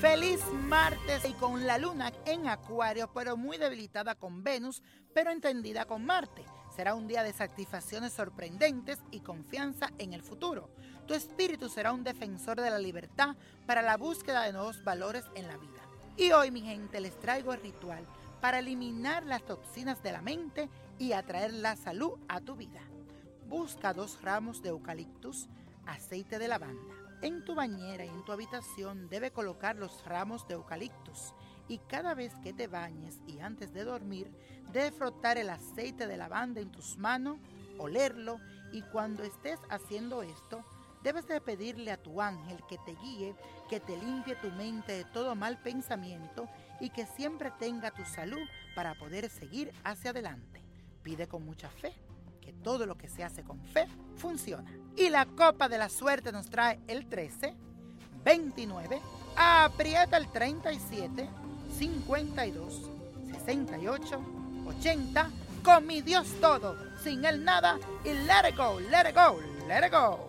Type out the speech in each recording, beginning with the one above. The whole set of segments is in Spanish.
Feliz martes y con la luna en Acuario, pero muy debilitada con Venus, pero entendida con Marte. Será un día de satisfacciones sorprendentes y confianza en el futuro. Tu espíritu será un defensor de la libertad para la búsqueda de nuevos valores en la vida. Y hoy, mi gente, les traigo el ritual para eliminar las toxinas de la mente y atraer la salud a tu vida. Busca dos ramos de eucaliptus, aceite de lavanda en tu bañera y en tu habitación debe colocar los ramos de eucaliptus y cada vez que te bañes y antes de dormir debe frotar el aceite de lavanda en tus manos, olerlo y cuando estés haciendo esto debes de pedirle a tu ángel que te guíe, que te limpie tu mente de todo mal pensamiento y que siempre tenga tu salud para poder seguir hacia adelante. Pide con mucha fe todo lo que se hace con fe funciona. Y la copa de la suerte nos trae el 13, 29, aprieta el 37, 52, 68, 80, con mi Dios todo, sin él nada y let it go, let it go, let it go.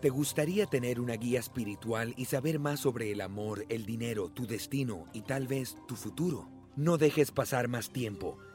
¿Te gustaría tener una guía espiritual y saber más sobre el amor, el dinero, tu destino y tal vez tu futuro? No dejes pasar más tiempo.